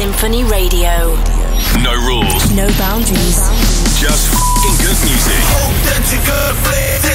Sinphony Radio. No rules. No boundaries. Just good music. Authentic good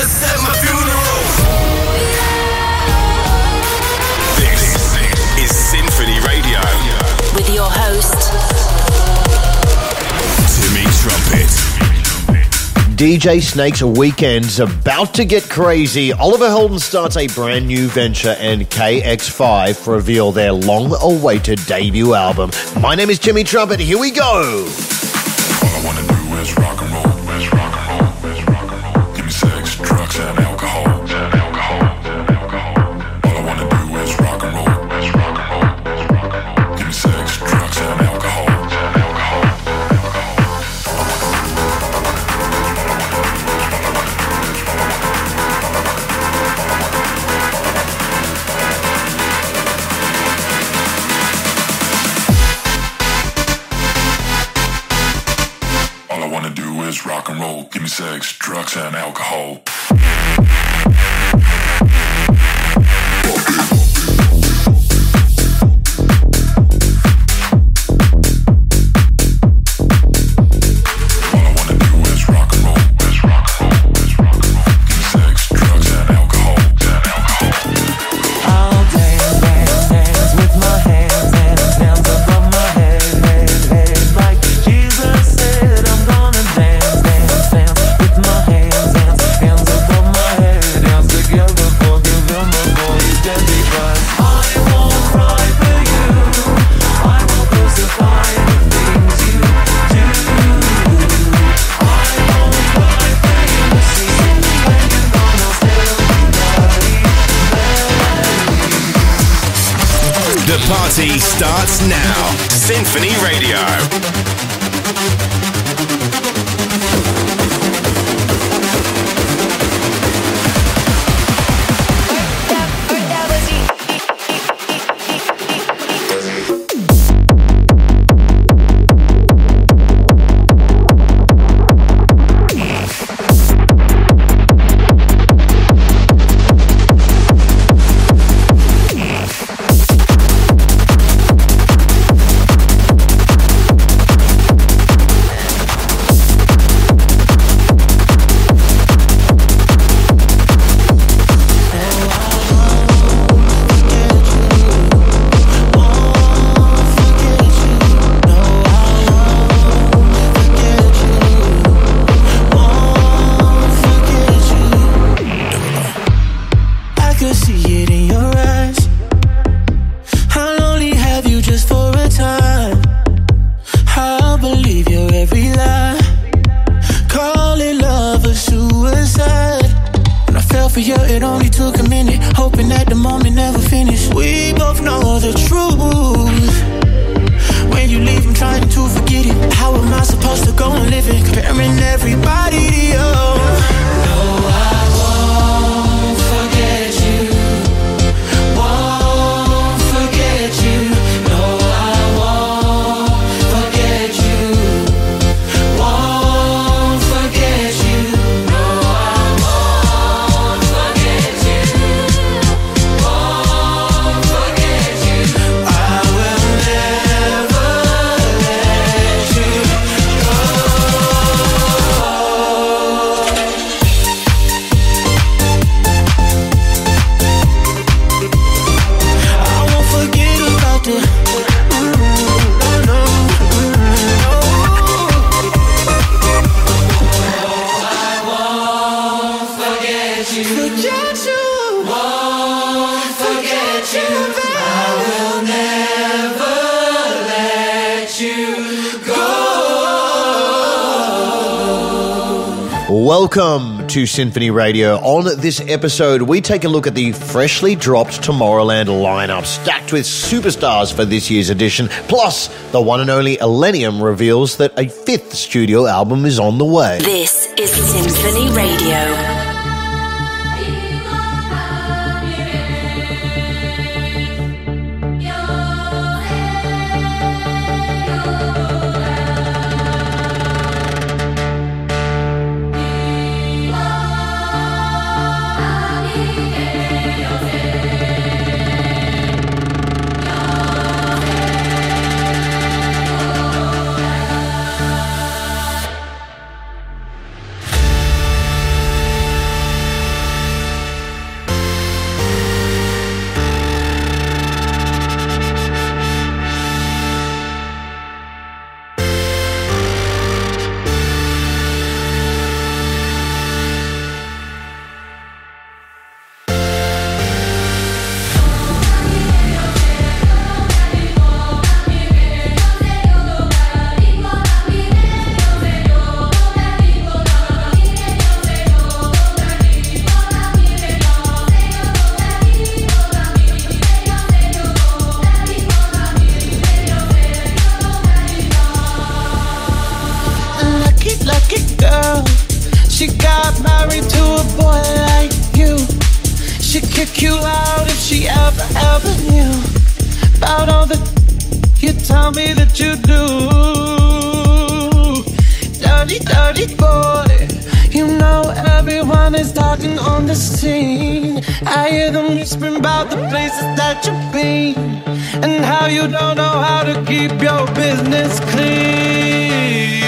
DJ Snake's weekend's about to get crazy. Oliver Heldens starts a brand new venture, and KX5 reveal their long awaited debut album. My name is Timmy Trumpet. Here we go. starts now. Sinphony Radio. to Sinphony Radio. On this episode, we take a look at the freshly dropped Tomorrowland lineup, stacked with superstars for this year's edition. Plus, the one and only Illenium reveals that a fifth studio album is on the way. This is Sinphony Radio. on the scene. I hear them whispering about the places that you've been and how you don't know how to keep your business clean.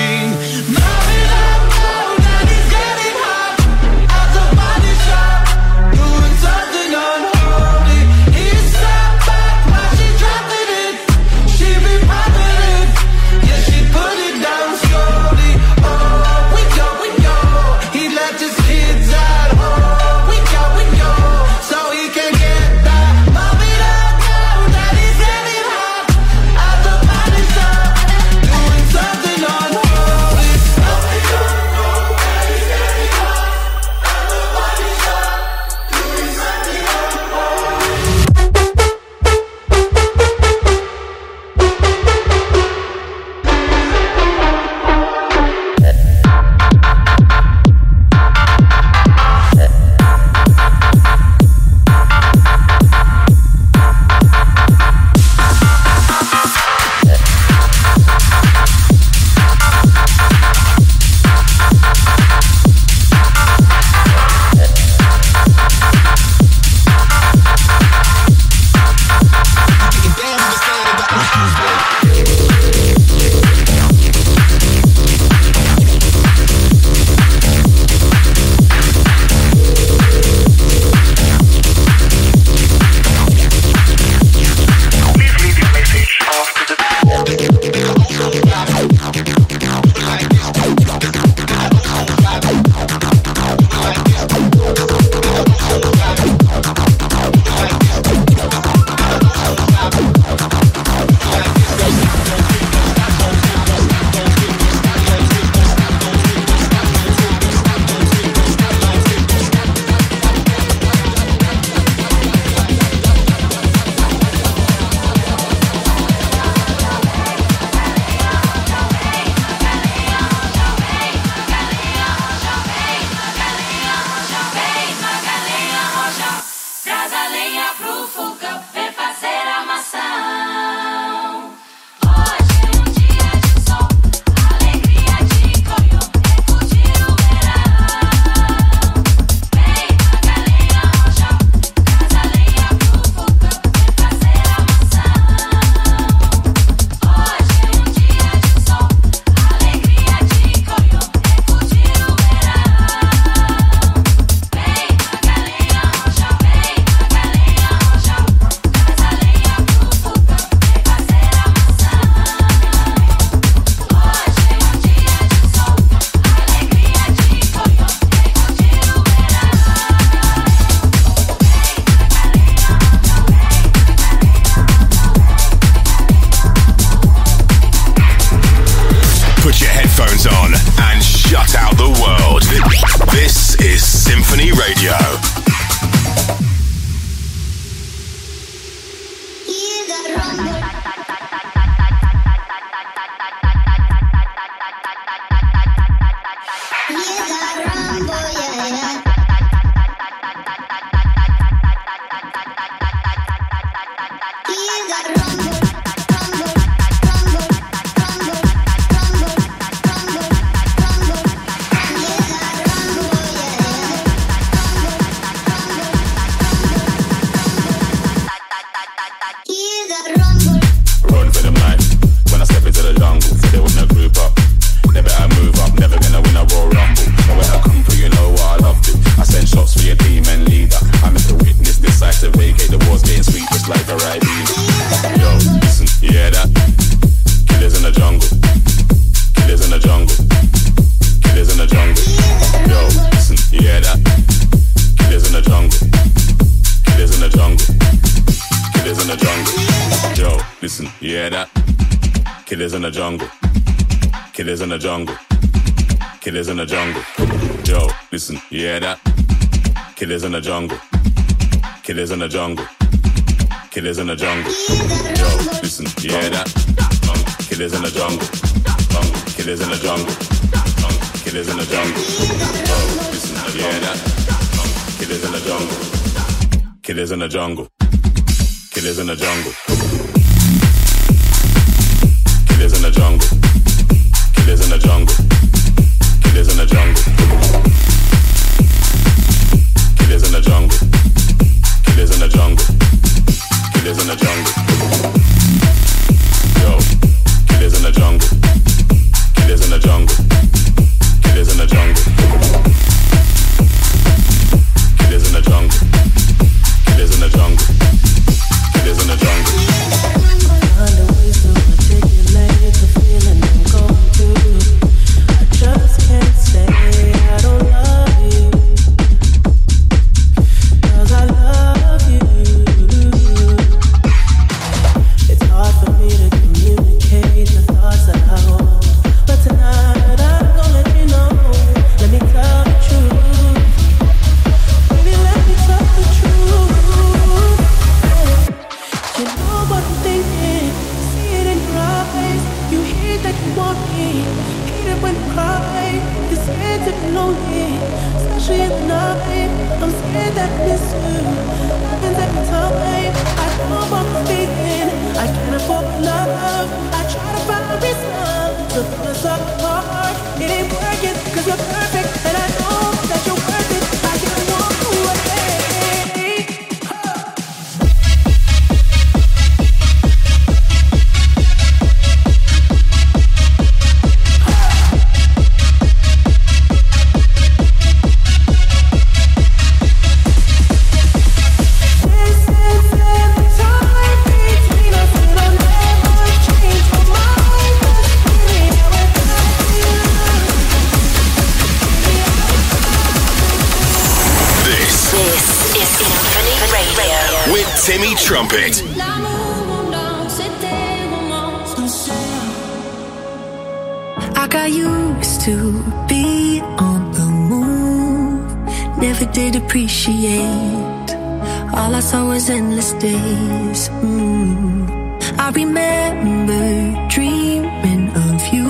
All I saw was endless days. Mm. I remember dreaming of you.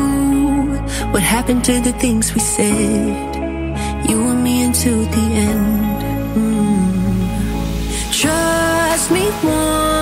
What happened to the things we said? You and me until the end. Mm. Trust me once.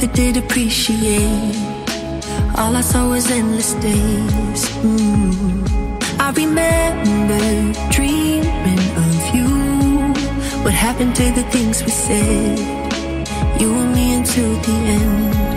never did appreciate. All I saw was endless days. Mm. I remember dreaming of you. What happened to the things we said? You and me until the end.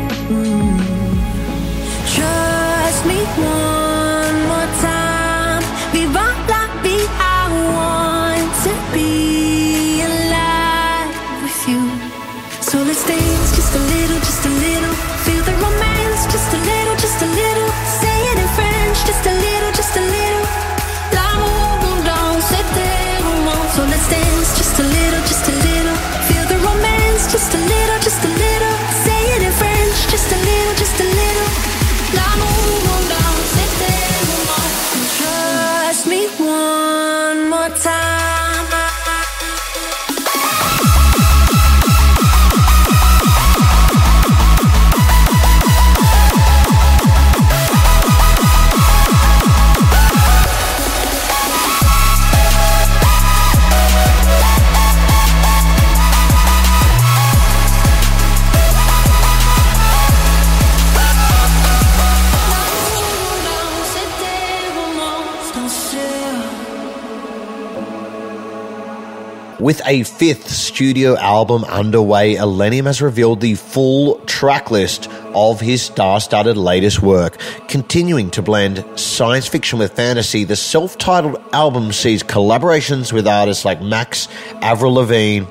With a fifth studio album underway, Illenium has revealed the full track list of his star studded latest work. Continuing to blend science fiction with fantasy, the self titled album sees collaborations with artists like Max, Avril Lavigne,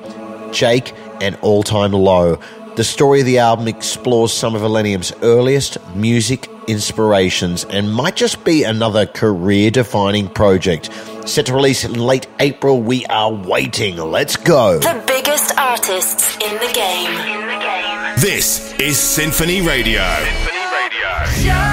JVKE, and All Time Low. The story of the album explores some of Illenium's earliest music inspirations and might just be another career defining project. Set to release in late April, we are waiting. Let's go. The biggest artists in the game. This is Sinphony Radio. It's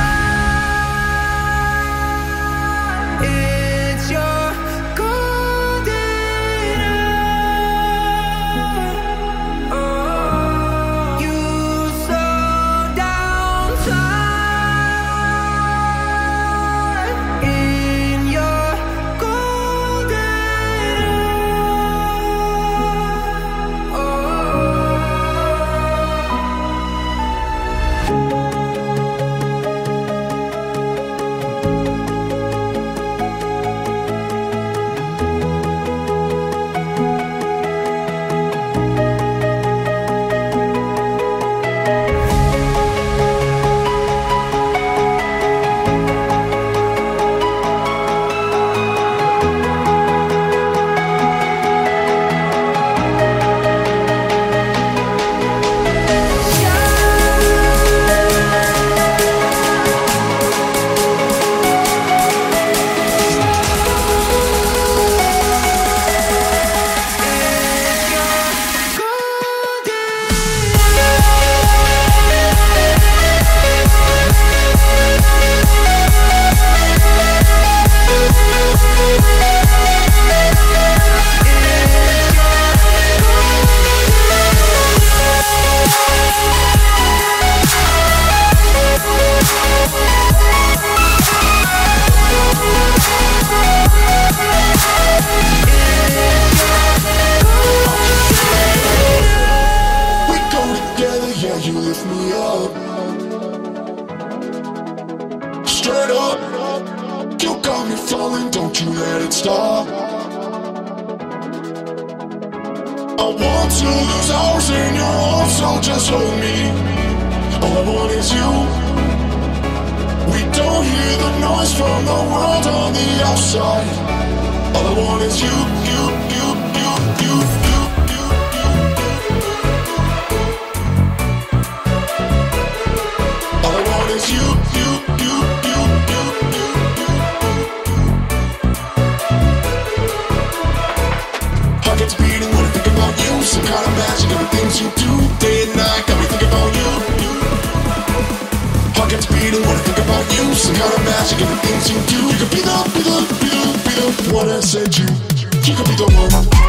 Straight up, you got me falling, don't you let it stop. I want to lose hours in your arms, so just hold me. All I want is you. We don't hear the noise from the world on the outside. All I want is you, you, Heart gets beating when I think about you. Some kind of magic, everything you do. You could be the, be the, be the, be the one I said you. You could be the one.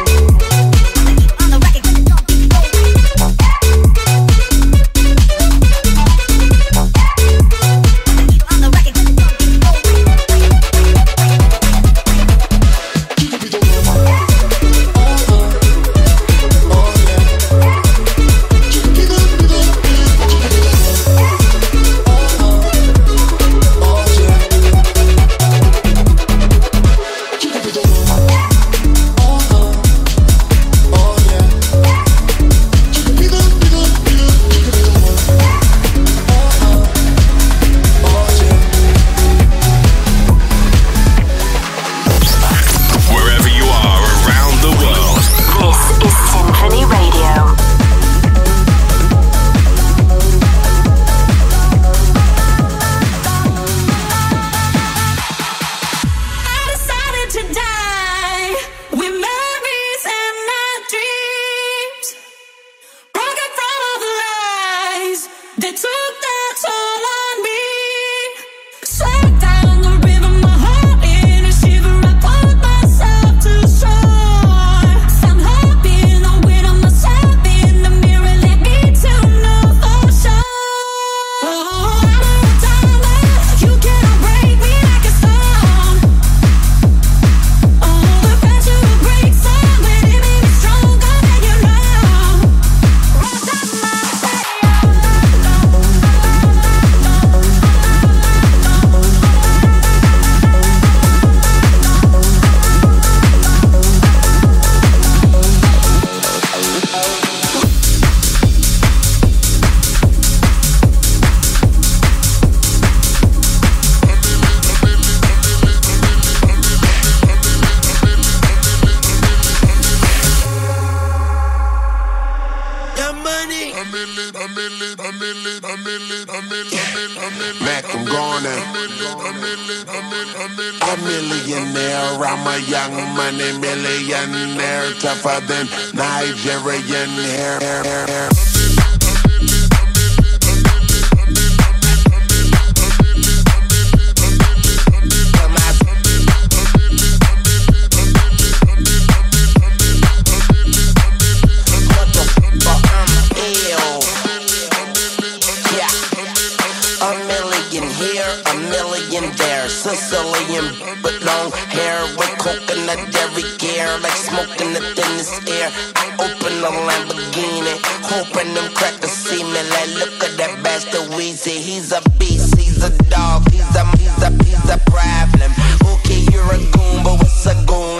That's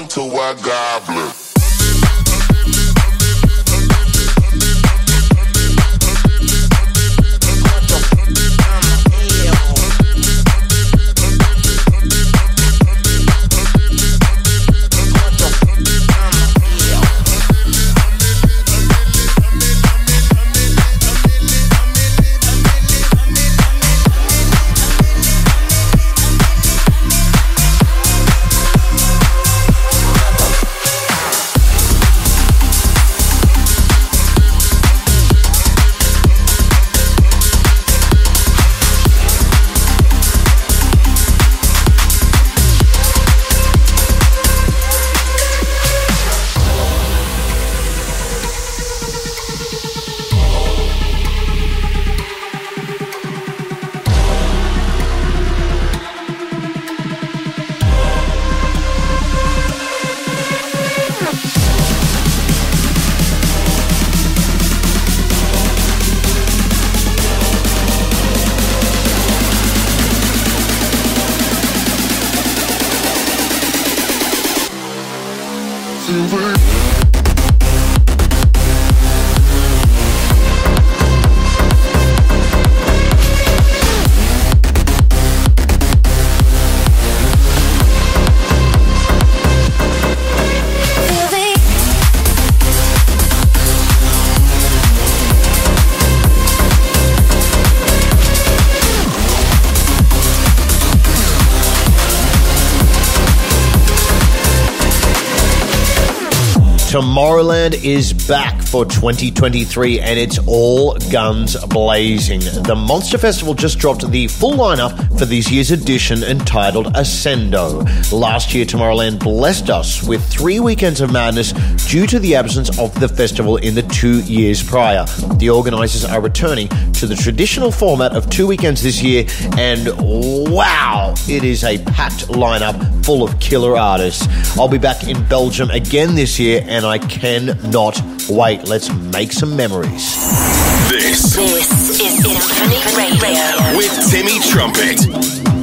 to a goblin? Tomorrowland is back for 2023 and it's all guns blazing. The Monster Festival just dropped the full lineup for this year's edition entitled Adscendo. Last year, Tomorrowland blessed us with three weekends of madness due to the absence of the festival in the two years prior. The organizers are returning to the traditional format of two weekends this year, and wow, it is a packed lineup full of killer artists. I'll be back in Belgium again this year, and I cannot wait. Let's make some memories. This This Sinphony Radio. with Timmy Trumpet.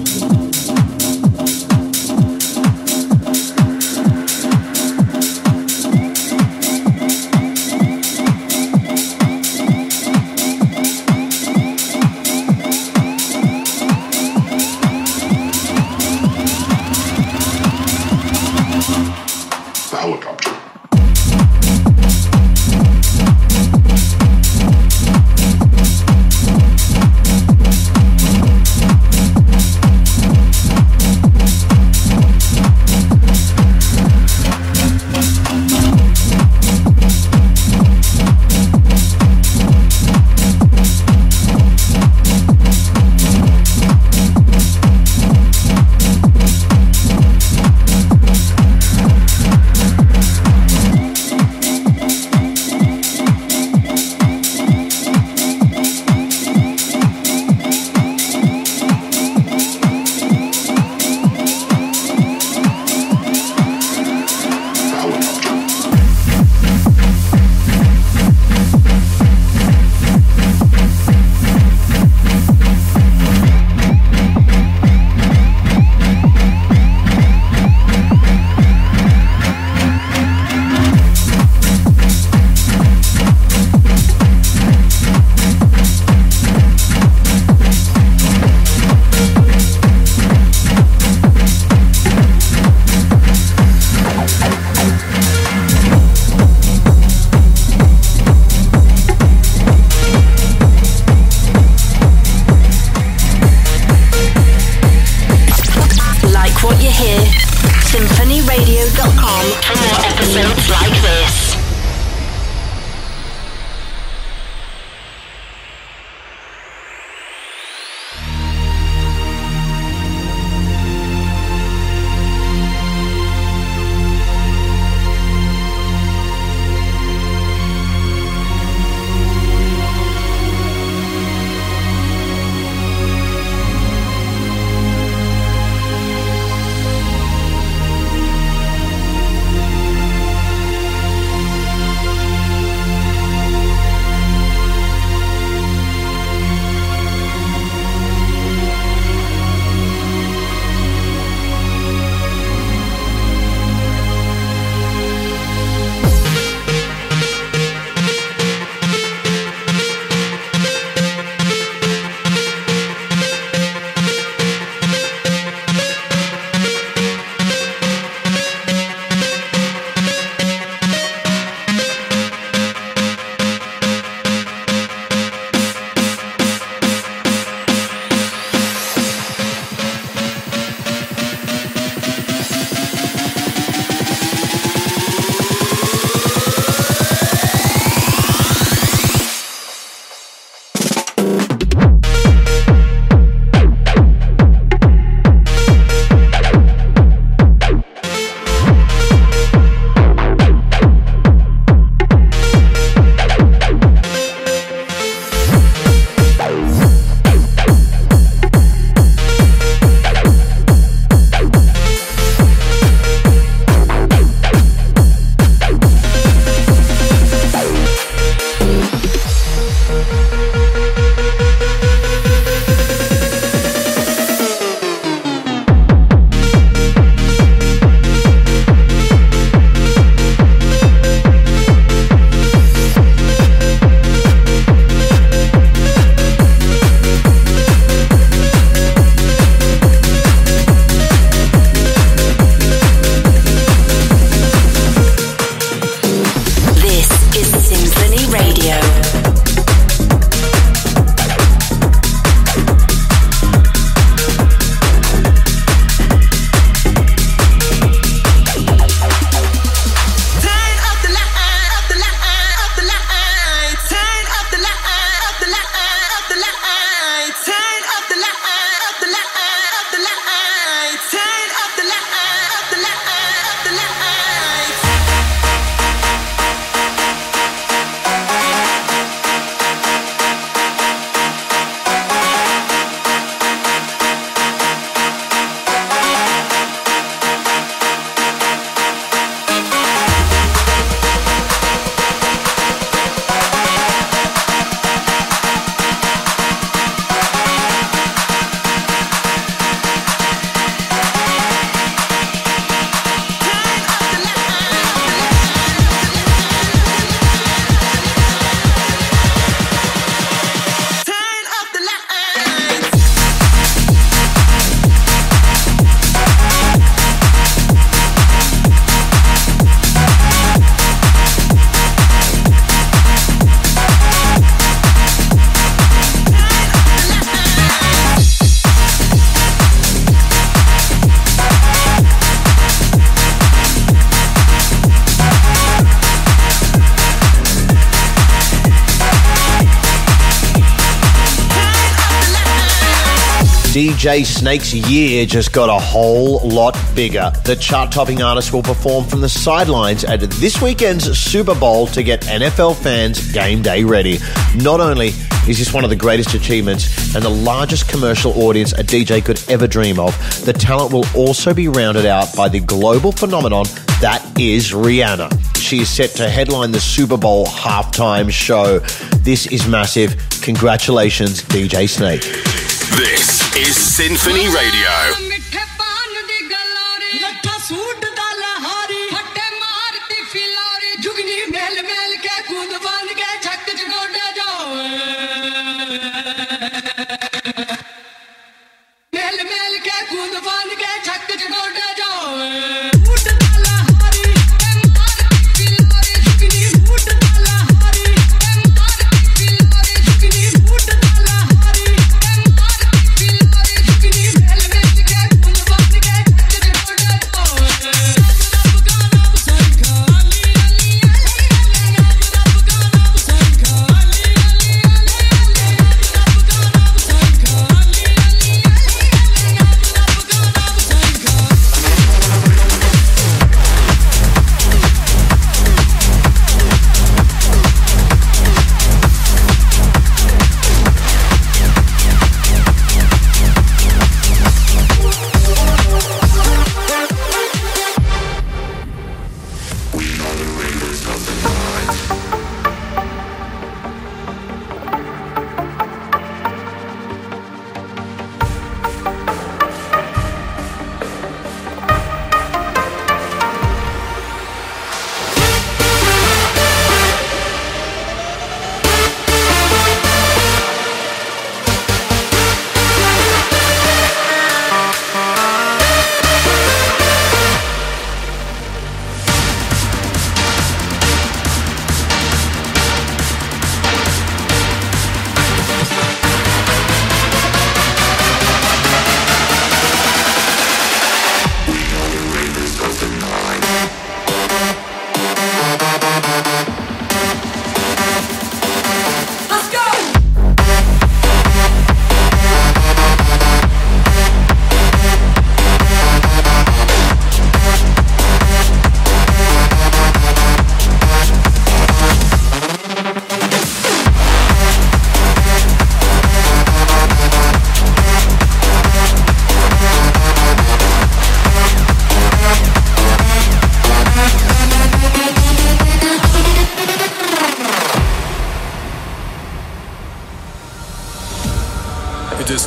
DJ Snake's year just got a whole lot bigger. The chart topping artist will perform from the sidelines at this weekend's Super Bowl to get NFL fans game day ready. Not only is this one of the greatest achievements and the largest commercial audience a DJ could ever dream of, the talent will also be rounded out by the global phenomenon that is Rihanna. She is set to headline the Super Bowl halftime show. This is massive. Congratulations, DJ Snake. This is Sinphony Radio.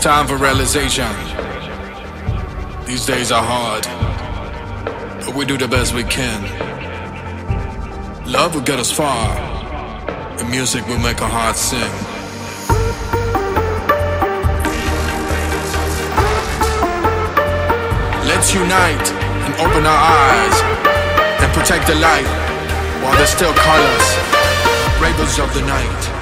Time for realization. These days are hard, but we do the best we can. Love will get us far, and music will make our hearts sing. Let's unite and open our eyes and protect the light while there's still colors, rebels of the night.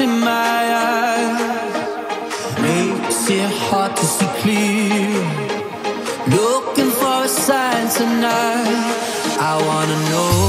In my eyes, makes it hard to see clear. Looking for a sign tonight. I wanna know,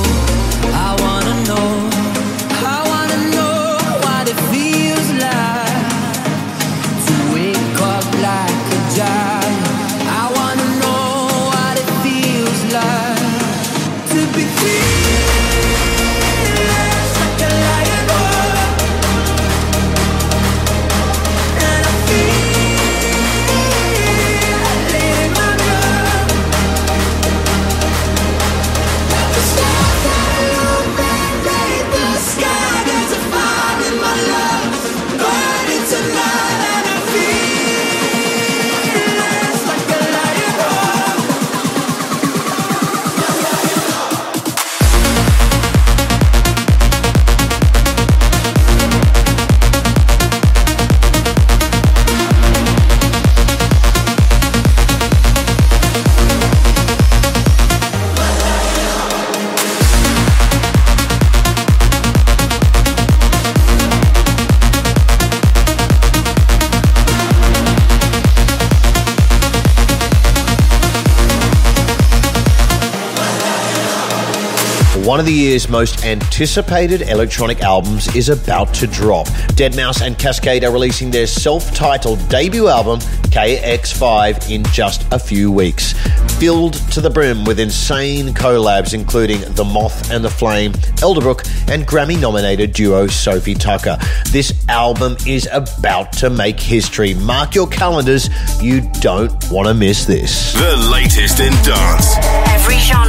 One of the year's most anticipated electronic albums is about to drop. deadmau5 and Kaskade are releasing their self titled debut album, KX5, in just a few weeks. Filled to the brim with insane collabs, including The Moth and the Flame, Elderbrook, and Grammy nominated duo Sofi Tukker. This album is about to make history. Mark your calendars, you don't want to miss this. The latest in dance. Every genre.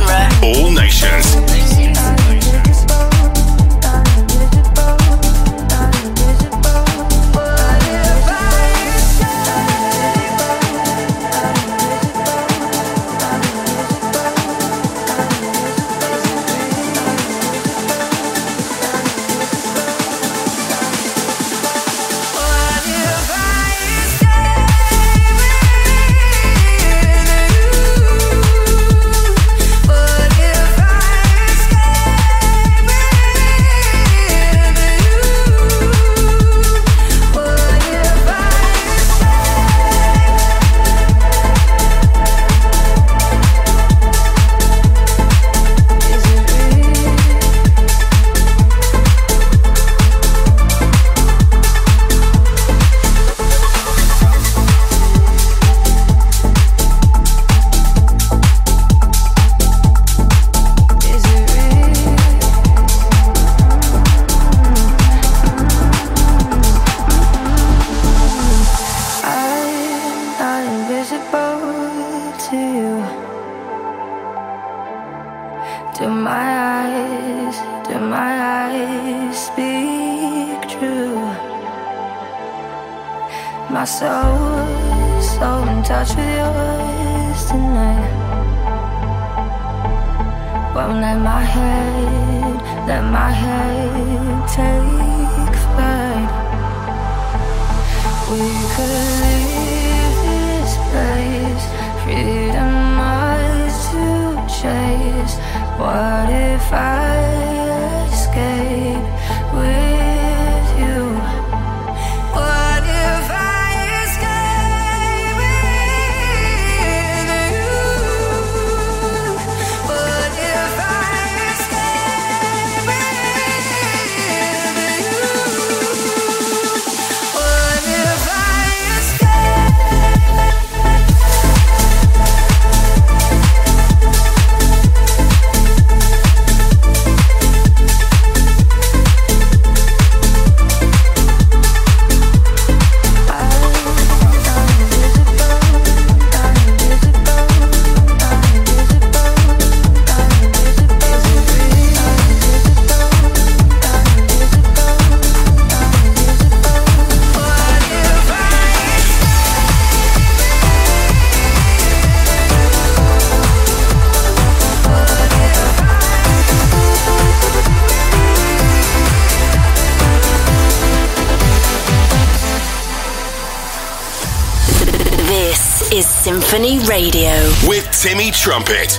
Sinphony Radio. With Timmy Trumpet.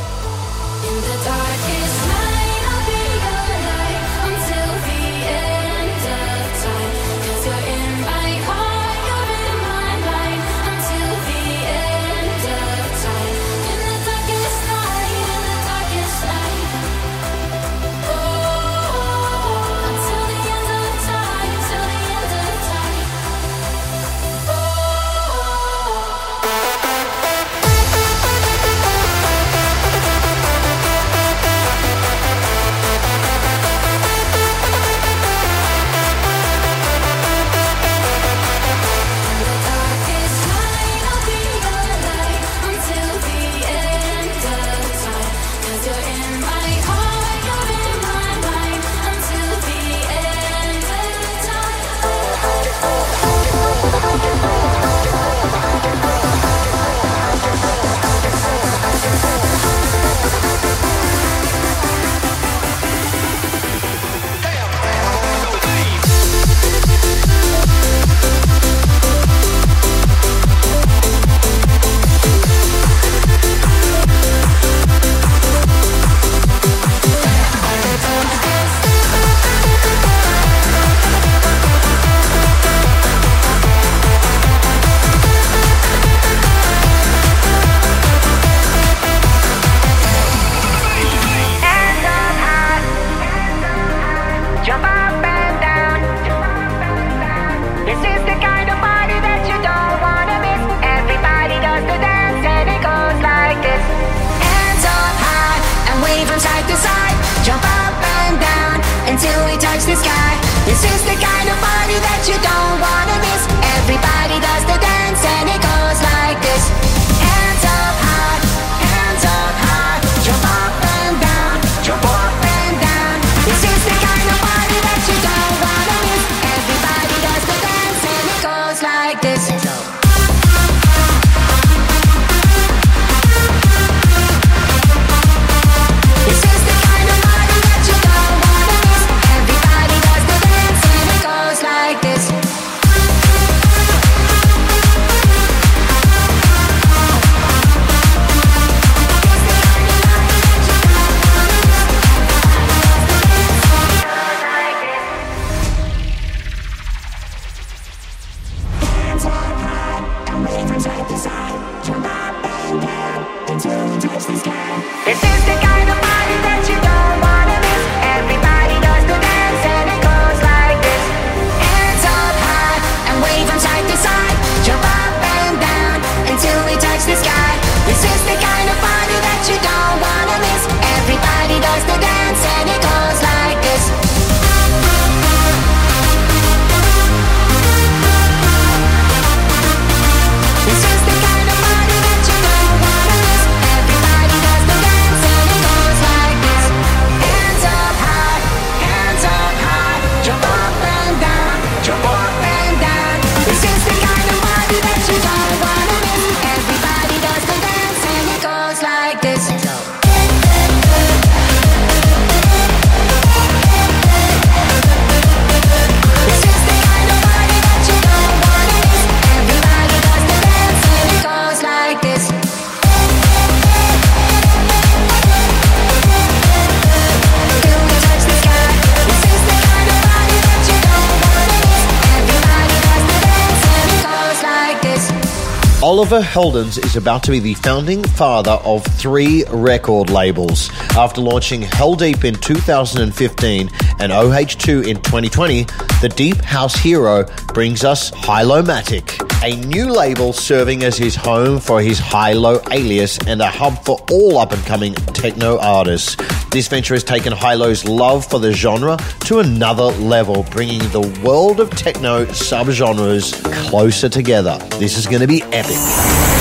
Oliver Heldens is about to be the founding father of three record labels. After launching Heldeep in 2015 and OH2 in 2020, the Deep House hero brings us Hilomatic, a new label serving as his home for his HI-LO alias and a hub for all up and coming techno artists. This venture has taken HI-LO's love for the genre to another level, bringing the world of techno subgenres closer together. This is going to be epic.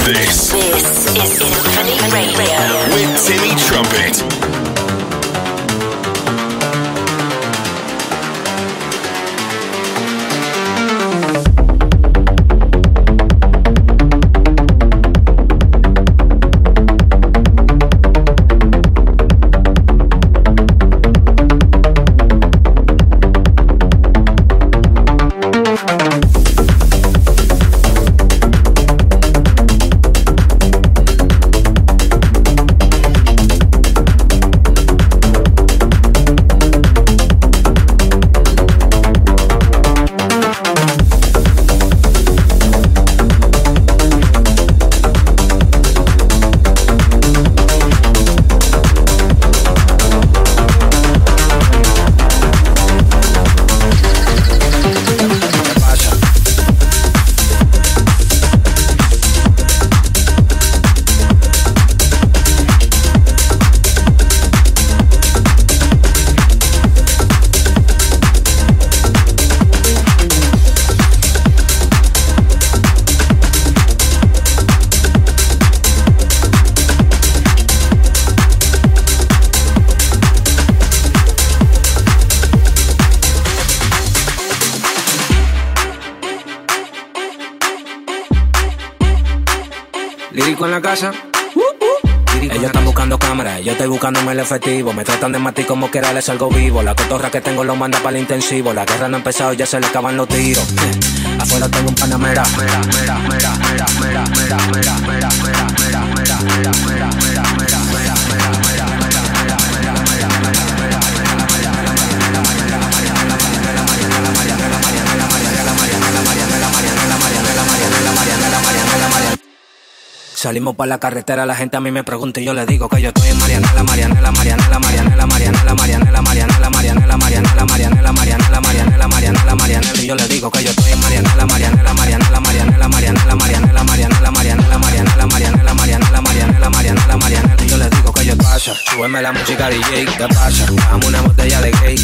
This This is Sinphony Radio. with Timmy Trumpet. efectivo. Me tratan de matar como que les algo vivo. La cotorra que tengo lo manda para el intensivo. La guerra no ha empezado, ya se le acaban los tiros. Eh, afuera tengo un panamera. mera, mera, mera, mera, mera, mera, mera, mera. Salimos para la carretera, la gente a mí me pregunta y yo le digo que yo estoy en Marianela, Marianela, Marianela, Marianela, Marianela, Marianela, Marianela, Marianela, Marianela, Marianela, Marianela, Marianela, Marianela, Marianela, y yo le digo que yo estoy en Marianela, Marianela, Marianela, Marianela, Marianela, Marianela, Marianela, Marianela, Marianela, Marianela, Marianela, Marianela, Marianela, Marianela, y yo le digo que yo pasa, súbeme la música DJ, ¿qué pasa? Dame una botella de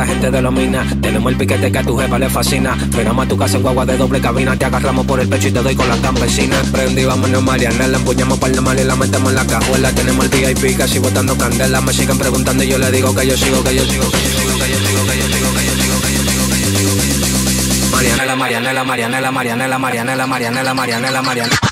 la gente de la mina. Tenemos el piquete que a tu jefa le fascina. Miramos a tu casa en guagua de doble cabina. Te agarramos por el pecho y te doy con la campesina. Prendí, vámonos, Mariana. La empuñamos para la mal y la metemos en la cajuela. Tenemos el VIP casi botando candela. Me siguen preguntando y yo le digo que yo sigo, que yo sigo, que yo sigo, que yo sigo, que yo sigo, que yo sigo, que yo sigo, que yo sigo. Marianela, Marianela, Marianela, Marianela, Marianela, Marianela, Marianela, Marianela.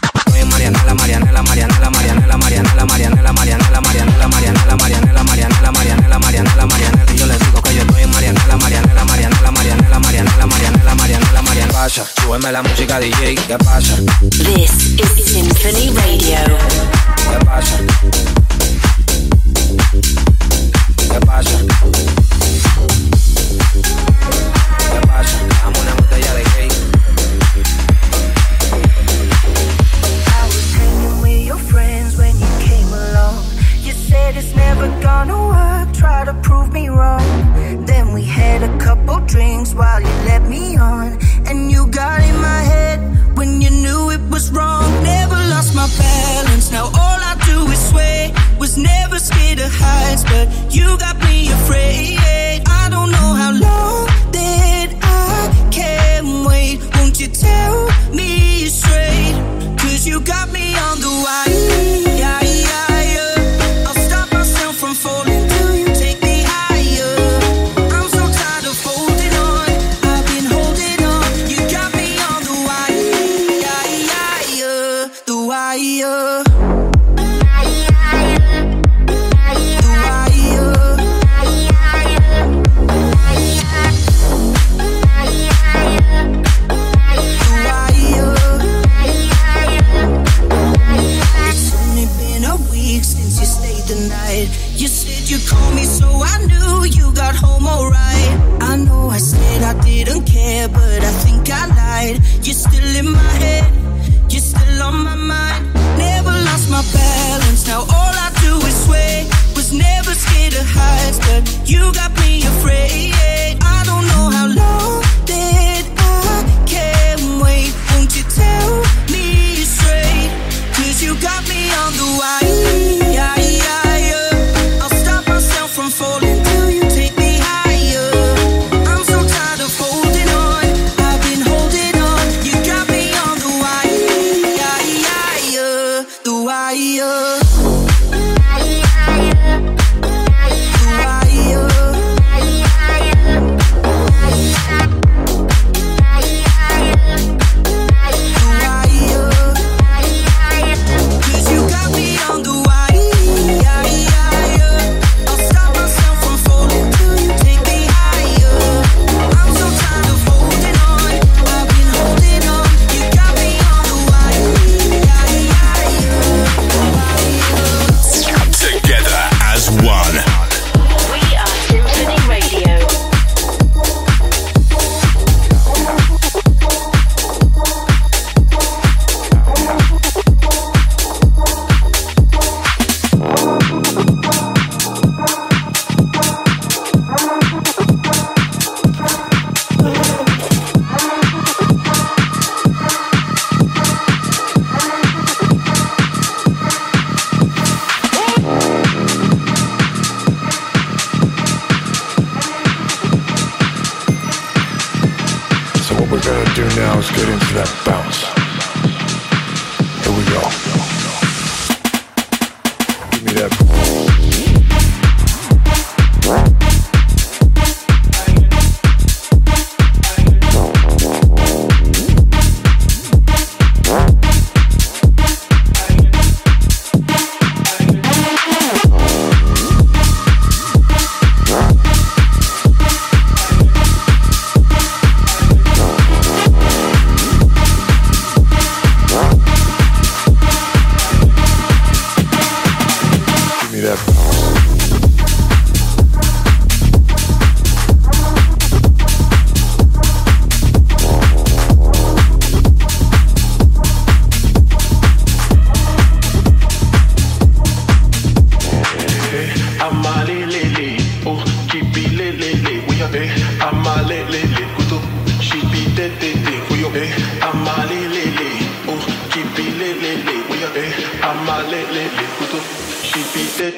Marianela, Marianela, Marianela, Marianela, Marianela, Marianela, Marianela, Marianela, Marianela, Marianela, Marianela, Marianela, Marianela, Marianela. Y yo les digo que yo estoy en Marianela, Marianela, Marianela, Marianela, Marianela, Marianela, Marianela, Marianela. Pasa, súbeme la música DJ, ¿qué pasa? This is Symphony Radio. ¿Qué pasa? ¿Qué pasa? things while you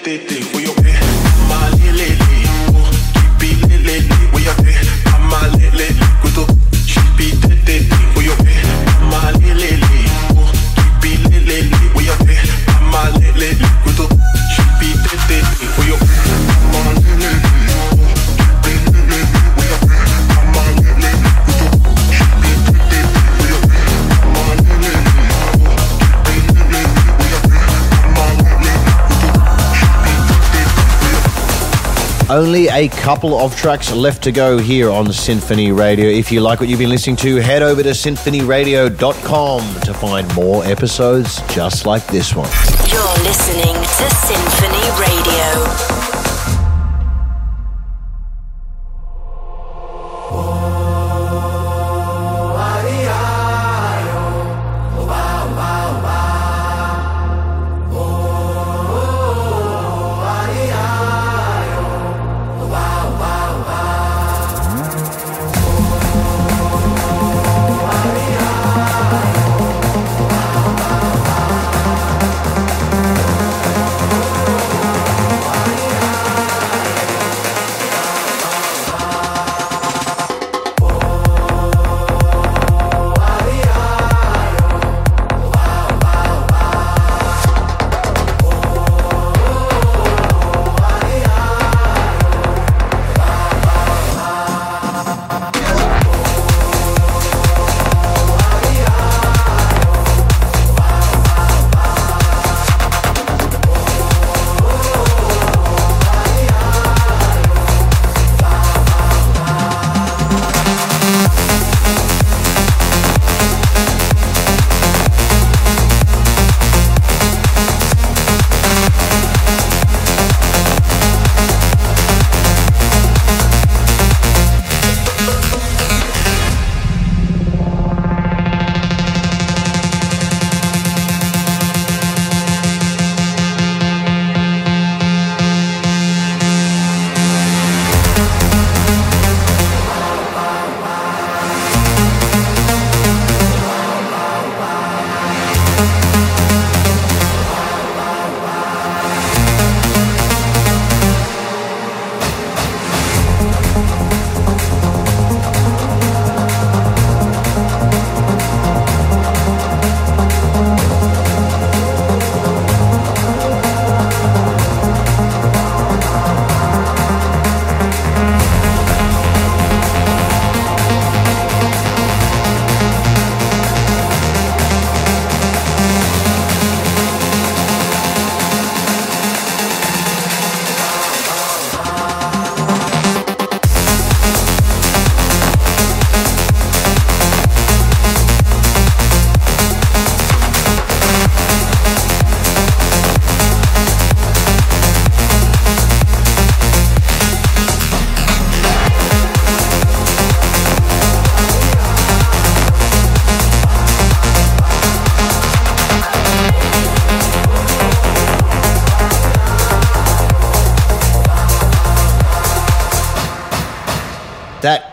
ててふよ Only a couple of tracks left to go here on Sinphony Radio. If you like what you've been listening to, head over to sinphonyradio.com to find more episodes just like this one. You're listening to Sinphony Radio.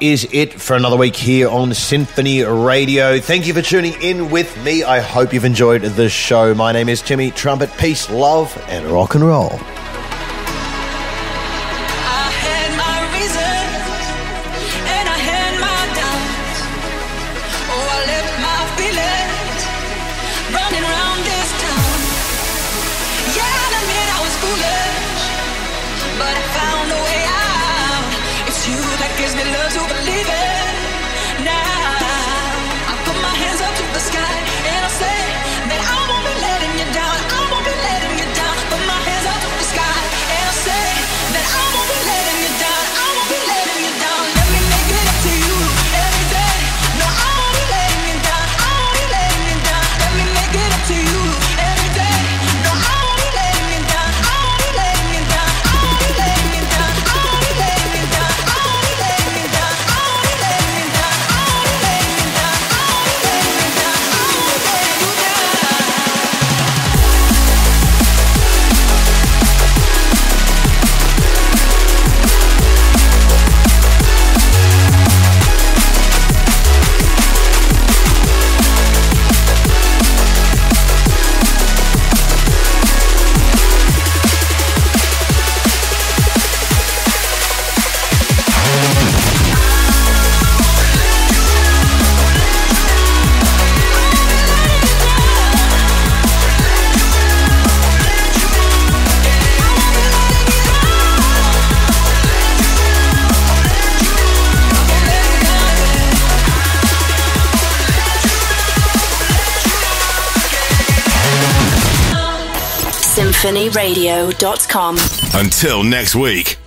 is it for another week here on Sinphony Radio. Thank you for tuning in with me. I hope you've enjoyed the show. My name is Timmy Trumpet. Peace, love, and rock and roll. sinphonyradio.com. Until next week.